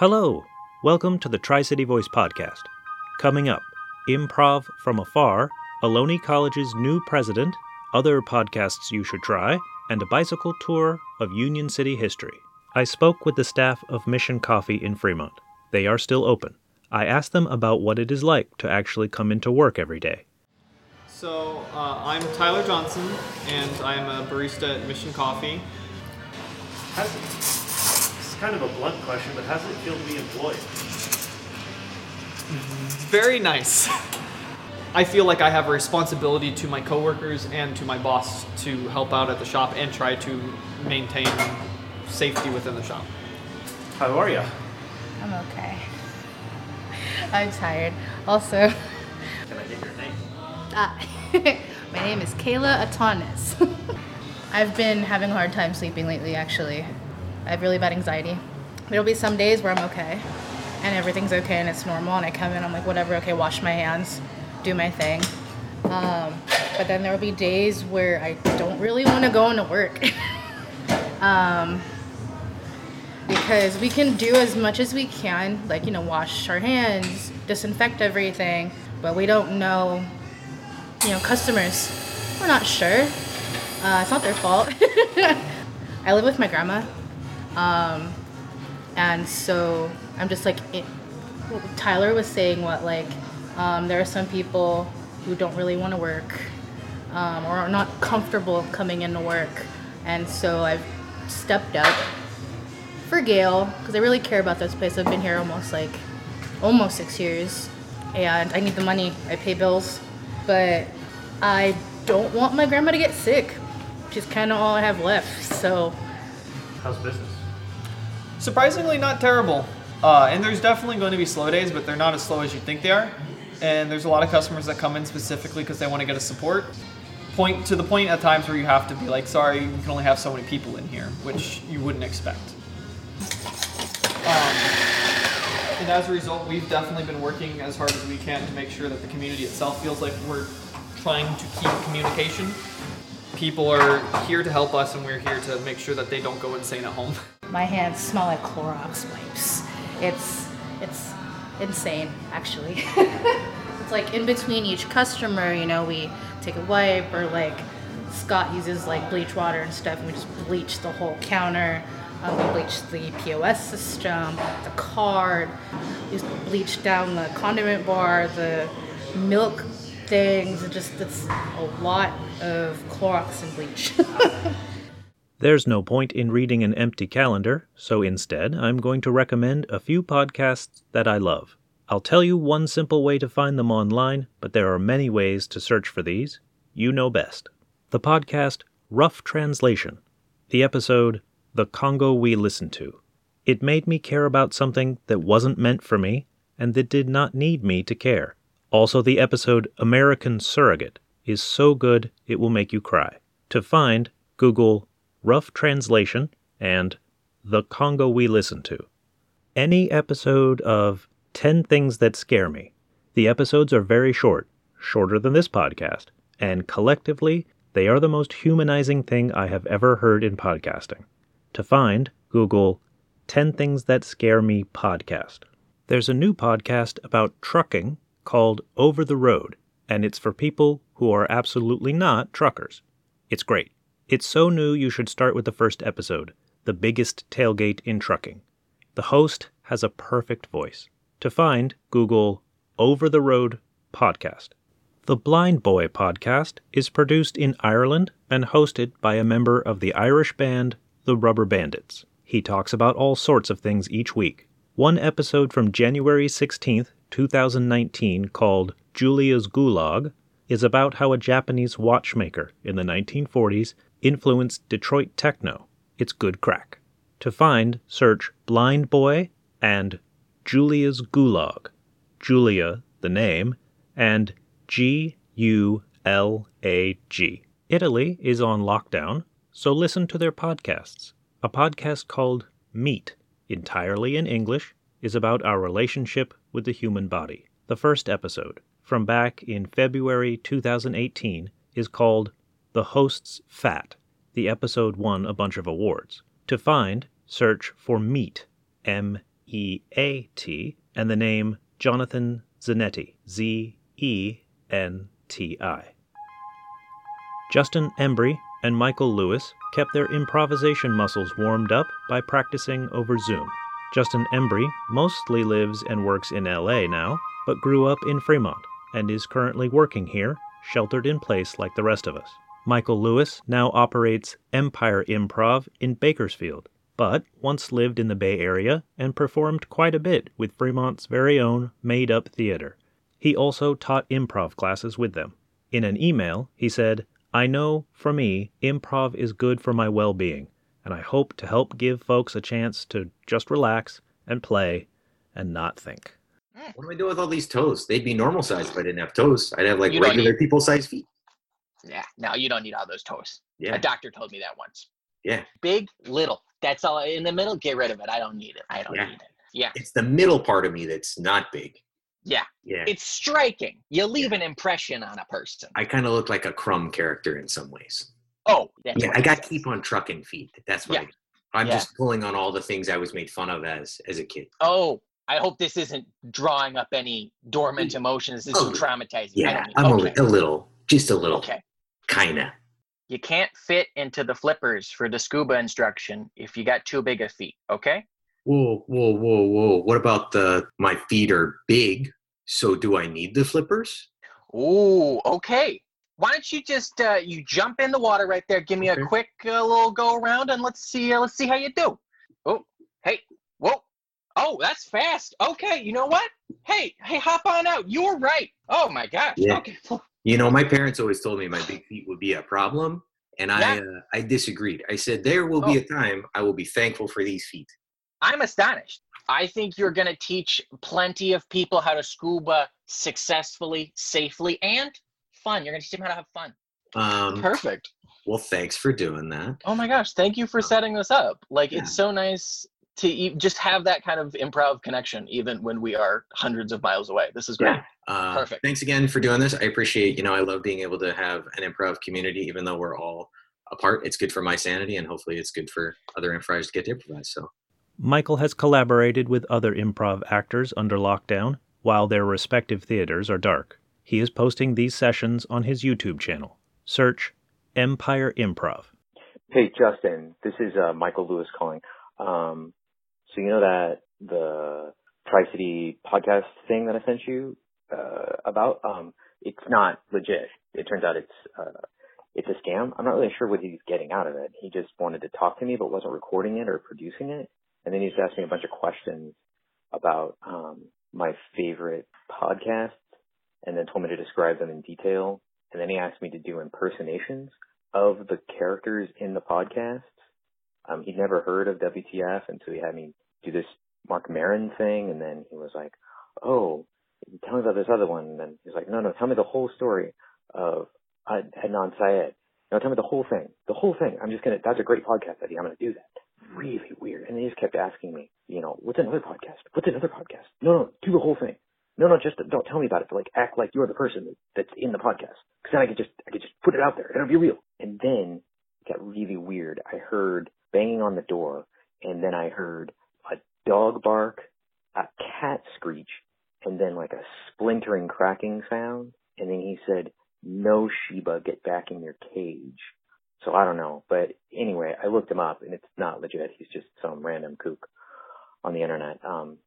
Hello, welcome to the Tri City Voice podcast. Coming up, Improv from Afar, Ohlone College's new president, other podcasts you should try, and a bicycle tour of Union City history. I spoke with the staff of Mission Coffee in Fremont. They are still open. I asked them about what it is like to actually come into work every day. So uh, I'm Tyler Johnson, and I'm a barista at Mission Coffee. How's it, it's kind of a blunt question, but how does it feel to be employed? Very nice. I feel like I have a responsibility to my coworkers and to my boss to help out at the shop and try to maintain safety within the shop. How are you? I'm okay. I'm tired. Also, Can I get your name? ah, my name is Kayla Atonis. I've been having a hard time sleeping lately, actually. I have really bad anxiety. There'll be some days where I'm okay and everything's okay and it's normal, and I come in, I'm like, whatever, okay, wash my hands, do my thing. Um, but then there'll be days where I don't really want to go into work. um, because we can do as much as we can, like, you know, wash our hands, disinfect everything, but we don't know, you know, customers. We're not sure. Uh, it's not their fault. I live with my grandma, um, and so I'm just like, it, Tyler was saying, what, like, um, there are some people who don't really want to work um, or are not comfortable coming into work, and so I've stepped up for Gail because I really care about this place. I've been here almost like almost six years, and I need the money. I pay bills, but I don't want my grandma to get sick. She's kind of all I have left. So How's business? Surprisingly, not terrible. Uh, and there's definitely going to be slow days, but they're not as slow as you think they are. And there's a lot of customers that come in specifically because they want to get a support. Point to the point at times where you have to be like, sorry, we can only have so many people in here, which you wouldn't expect. Um, and as a result, we've definitely been working as hard as we can to make sure that the community itself feels like we're trying to keep communication. People are here to help us, and we're here to make sure that they don't go insane at home. my hands smell like Clorox wipes. It's it's insane, actually. it's like in between each customer, you know, we take a wipe or like Scott uses like bleach water and stuff, and we just bleach the whole counter. Um, we bleach the POS system, the card. We bleach down the condiment bar, the milk things. It just it's a lot of Clorox and bleach. There's no point in reading an empty calendar, so instead, I'm going to recommend a few podcasts that I love. I'll tell you one simple way to find them online, but there are many ways to search for these. You know best. The podcast Rough Translation. The episode The Congo We Listened to. It made me care about something that wasn't meant for me and that did not need me to care. Also, the episode American Surrogate is so good it will make you cry. To find, Google Rough Translation and The Congo We Listen to. Any episode of 10 Things That Scare Me. The episodes are very short, shorter than this podcast, and collectively, they are the most humanizing thing I have ever heard in podcasting. To find, Google 10 Things That Scare Me podcast. There's a new podcast about trucking called Over the Road, and it's for people who are absolutely not truckers. It's great. It's so new you should start with the first episode, The Biggest Tailgate in Trucking. The host has a perfect voice. To find, Google Over the Road Podcast. The Blind Boy podcast is produced in Ireland and hosted by a member of the Irish band The Rubberbandits. He talks about all sorts of things each week. One episode from January 16th, 2019, called Julia's Gulag, is about how a Japanese watchmaker in the 1940s influenced Detroit techno. It's good crack. To find, search Blind Boy and Julia's Gulag. Julia, the name, and G U L A G. Italy is on lockdown, so listen to their podcasts. A podcast called Meat, entirely in English, is about our relationship with the human body. The first episode, from back in February 2018, is called The Host's Fat. The episode won a bunch of awards. To find, search for Meat, M E A T, and the name Jonathan Zenti, Z E N T I. Justin Embry and Michael Lewis kept their improvisation muscles warmed up by practicing over Zoom. Justin Embry mostly lives and works in LA now, but grew up in Fremont and is currently working here, sheltered in place like the rest of us. Michael Lewis now operates Empire Improv in Bakersfield, but once lived in the Bay Area and performed quite a bit with Fremont's very own made up theater. He also taught improv classes with them. In an email, he said, I know, for me, improv is good for my well being, and I hope to help give folks a chance to just relax and play and not think. Hmm. What do I do with all these toes? They'd be normal size if I didn't have toes. I'd have like You regular need- people size feet. Yeah, no, you don't need all those toes. Yeah. A doctor told me that once. Yeah. Big, little. That's all. In the middle, get rid of it. I don't need it. I don't Yeah. need it. Yeah. It's the middle part of me that's not big. Yeah. Yeah. It's striking. You leave an impression on a person. I kind of look like a crumb character in some ways. Oh, Yeah, I got keep on trucking feet. That's what Yeah. I I'm Yeah. just pulling on all the things I was made fun of as as a kid. Oh, I hope this isn't drawing up any dormant mm. emotions. This Oh, is traumatizing. Yeah, I'm okay. a, a little, just a little, Okay. kinda. You can't fit into the flippers for the scuba instruction if you got too big of feet. Okay. Whoa, whoa, whoa, whoa. What about the my feet are big? So do I need the flippers? Ooh, okay. Why don't you just uh, you jump in the water right there? Give me Okay. a quick uh, little go around and let's see uh, let's see how you do. Oh, hey, whoa, oh, that's fast. Okay, you know what? Hey, hey, hop on out. You were right. Oh my gosh. Yeah. Okay. You know, my parents always told me my big feet would be a problem, and I uh, I disagreed. I said there will be Oh. a time I will be thankful for these feet. I'm astonished. I think you're going to teach plenty of people how to scuba successfully, safely, and fun. You're going to teach them how to have fun. Um, Perfect. well, thanks for doing that. Oh my gosh, thank you for setting this up. Like Yeah. it's so nice to e- just have that kind of improv connection even when we are hundreds of miles away. This is great. Yeah. Uh, Perfect. Thanks again for doing this. I appreciate. You know, I love being able to have an improv community, even though we're all apart. It's good for my sanity, and hopefully, it's good for other improvers to get to improvise. So. Michael has collaborated with other improv actors under lockdown while their respective theaters are dark. He is posting these sessions on his YouTube channel. Search Empire Improv. Hey, Justin, this is uh, Michael Lewis calling. Um, so you know that the Tri City podcast thing that I sent you uh, about? Um, it's not legit. It turns out it's uh, it's a scam. I'm not really sure what he's getting out of it. He just wanted to talk to me, but wasn't recording it or producing it. And then he just asked me a bunch of questions about um, my favorite podcasts, and then told me to describe them in detail. And then he asked me to do impersonations of the characters in the podcasts. Um, he'd never heard of WTF, and so he had me do this Marc Maron thing, and then he was like, "Oh, tell me about this other one." And then he's like, "No, no, tell me the whole story of Ad- Adnan Syed. No, tell me the whole thing, the whole thing. I'm just gonna. That's a great podcast idea. I'm gonna do that." Really weird. And he just kept asking me, you know, what's another podcast? What's another podcast? No, no, do the whole thing. No, no, just don't tell me about it. But like, act like you're the person that's in the podcast. Because then I could just, I could just put it out there. It'll be real. And then it got really weird. I heard banging on the door, and then I heard a dog bark, a cat screech, and then like a splintering cracking sound. And then he said, "No, Sheba, get back in your cage." So I don't know, but anyway, I looked him up, and it's not legit. He's just some random kook on the internet. Um,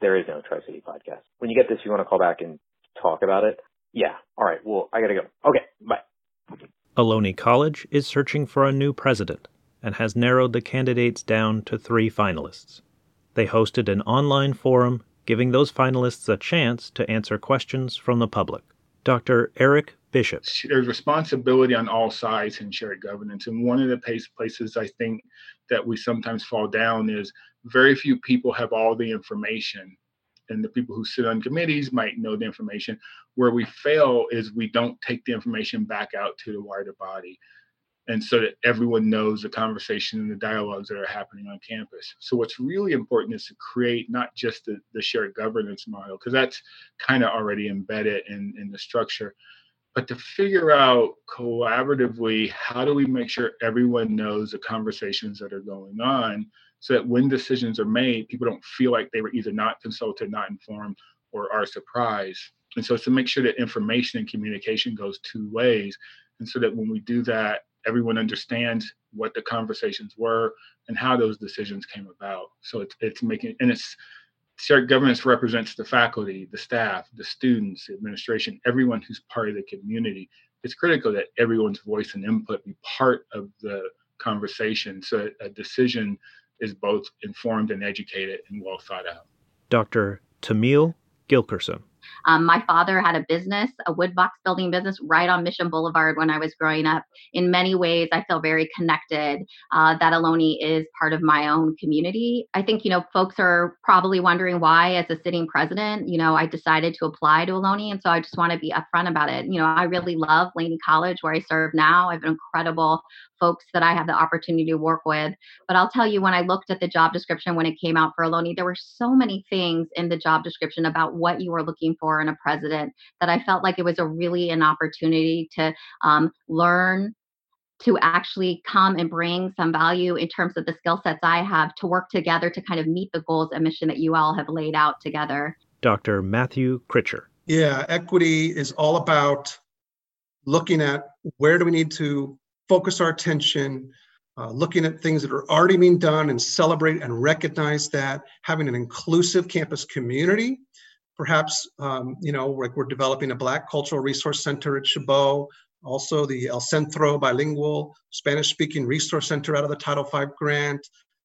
there is no Tri City podcast. When you get this, you want to call back and talk about it. Yeah. All right. Well, I gotta go. Okay. Bye. Ohlone College is searching for a new president and has narrowed the candidates down to three finalists. They hosted an online forum giving those finalists a chance to answer questions from the public. Dr. Eric Bishop. there's responsibility on all sides in shared governance. And one of the places I think that we sometimes fall down is very few people have all the information. And the people who sit on committees might know the information. Where we fail is we don't take the information back out to the wider body. And so that everyone knows the conversation and the dialogues that are happening on campus. So, what's really important is to create not just the, the shared governance model, because that's kind of already embedded in, in the structure, but to figure out collaboratively how do we make sure everyone knows the conversations that are going on so that when decisions are made, people don't feel like they were either not consulted, not informed, or are surprised. And so it's to make sure that information and communication goes two ways. And so that when we do that, everyone understands what the conversations were and how those decisions came about. So it's it's making and it's shared governance represents the faculty, the staff, the students, the administration, everyone who's part of the community. It's critical that everyone's voice and input be part of the conversation so a decision is both informed and educated and well thought out. Dr. Tammeil Gilkerson. Um, my father had a business, a wood box building business, right on Mission Boulevard when I was growing up. In many ways, I feel very connected. Uh, that Ohlone is part of my own community. I think, you know, folks are probably wondering why, as a sitting president, you know, I decided to apply to Ohlone. And so I just want to be upfront about it. You know, I really love Laney College, where I serve now. I have incredible folks that I have the opportunity to work with. But I'll tell you, when I looked at the job description when it came out for Ohlone, there were so many things in the job description about what you were looking for in a president that I felt like it was a really an opportunity to um, learn to actually come and bring some value in terms of the skill sets I have to work together to kind of meet the goals and mission that you all have laid out together. Dr. Matthew Kritscher. Yeah, equity is all about looking at where do we need to focus our attention, uh, looking at things that are already being done and celebrate and recognize that, having an inclusive campus community. Perhaps, um, you know, like we're developing a Black Cultural Resource Center at Chabot, also the El Centro Bilingual Spanish Speaking Resource Center out of the Title V grant.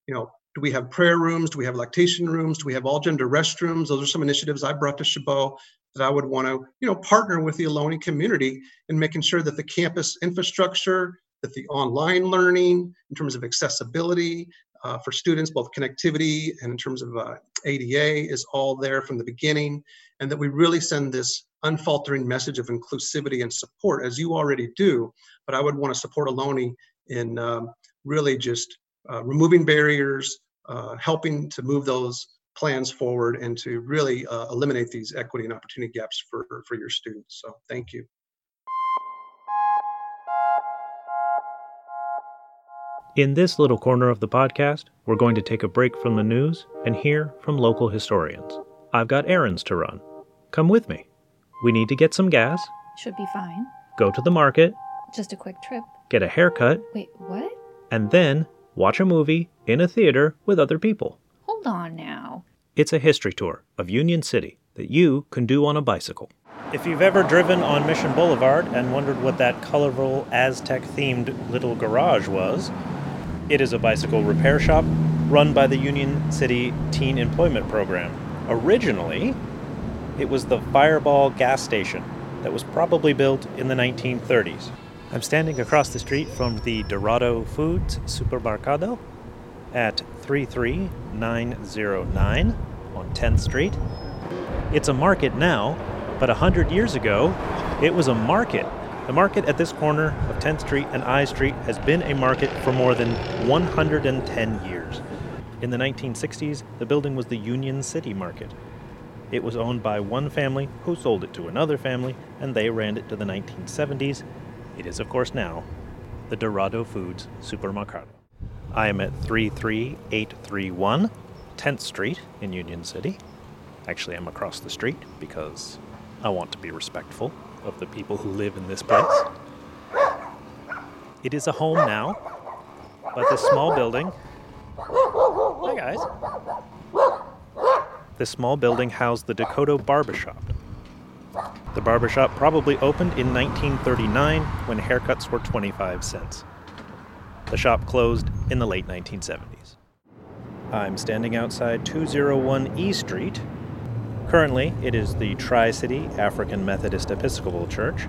You know, do we have prayer rooms? Do we have lactation rooms? Do we have all gender restrooms? Those are some initiatives I brought to Chabot that I would want to, you know, partner with the Ohlone community in making sure that the campus infrastructure, that the online learning in terms of accessibility uh, for students, both connectivity and in terms of uh, ADA is all there from the beginning, and that we really send this unfaltering message of inclusivity and support as you already do. But I would want to support Ohlone in um, really just uh, removing barriers, uh, helping to move those plans forward and to really uh, eliminate these equity and opportunity gaps for, for your students. So thank you. In this little corner of the podcast, we're going to take a break from the news and hear from local historians. I've got errands to run. Come with me. We need to get some gas, Should be fine. go to the market, Just a quick trip. get a haircut, Wait, what? and then watch a movie in a theater with other people. Hold on now. It's a history tour of Union City that you can do on a bicycle. If you've ever driven on Mission Boulevard and wondered what that colorful Aztec themed little garage was, it is a bicycle repair shop run by the Union City Teen Employment Program. Originally, it was the Fireball gas station that was probably built in the 1930s. I'm standing across the street from the Dorado Foods Supermercado at 33909 on 10th Street. It's a market now, but a hundred years ago, it was a market. The market at this corner of 10th Street and I Street has been a market for more than 110 years. In the 1960s, the building was the Union City Market. It was owned by one family who sold it to another family, and they ran it to the 1970s. It is, of course, now the Dorado Foods Supermercado. I am at 33831 10th Street in Union City. Actually, I'm across the street because I want to be respectful of the people who live in this place. It is a home now, but this small building. Hi, guys. This small building housed the Decoto Barbershop. The barbershop probably opened in 1939 when haircuts were 25 cents. The shop closed in the late 1970s. I'm standing outside 201 E Street. Currently, it is the Tri City African Methodist Episcopal Church.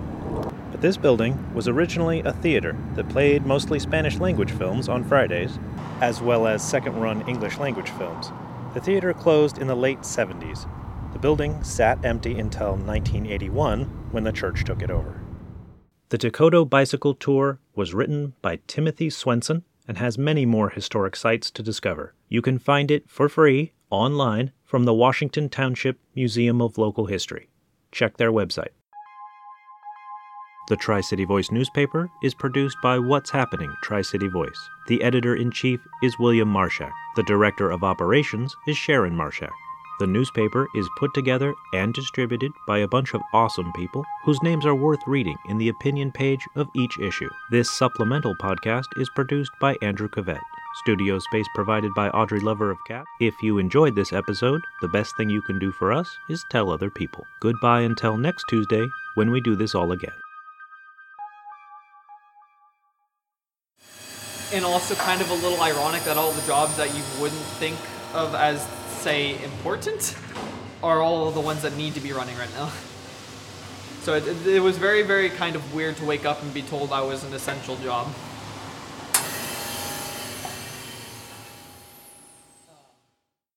But this building was originally a theater that played mostly Spanish language films on Fridays, as well as second run English language films. The theater closed in the late 70s. The building sat empty until 1981 when the church took it over. The Decoto Bicycle Tour was written by Timothy Swenson and has many more historic sites to discover. You can find it for free online from the Washington Township Museum of Local History. Check their website. The Tri City Voice newspaper is produced by What's Happening Tri City Voice. The editor in chief is William Marshak. The director of operations is Sharon Marshak. The newspaper is put together and distributed by a bunch of awesome people whose names are worth reading in the opinion page of each issue. This supplemental podcast is produced by Andrew Cavette. Studio space provided by Audrey Lover of Cat. If you enjoyed this episode, the best thing you can do for us is tell other people. Goodbye until next Tuesday when we do this all again. and also kind of a little ironic that all the jobs that you wouldn't think of as say important are all the ones that need to be running right now so it, it was very very kind of weird to wake up and be told i was an essential job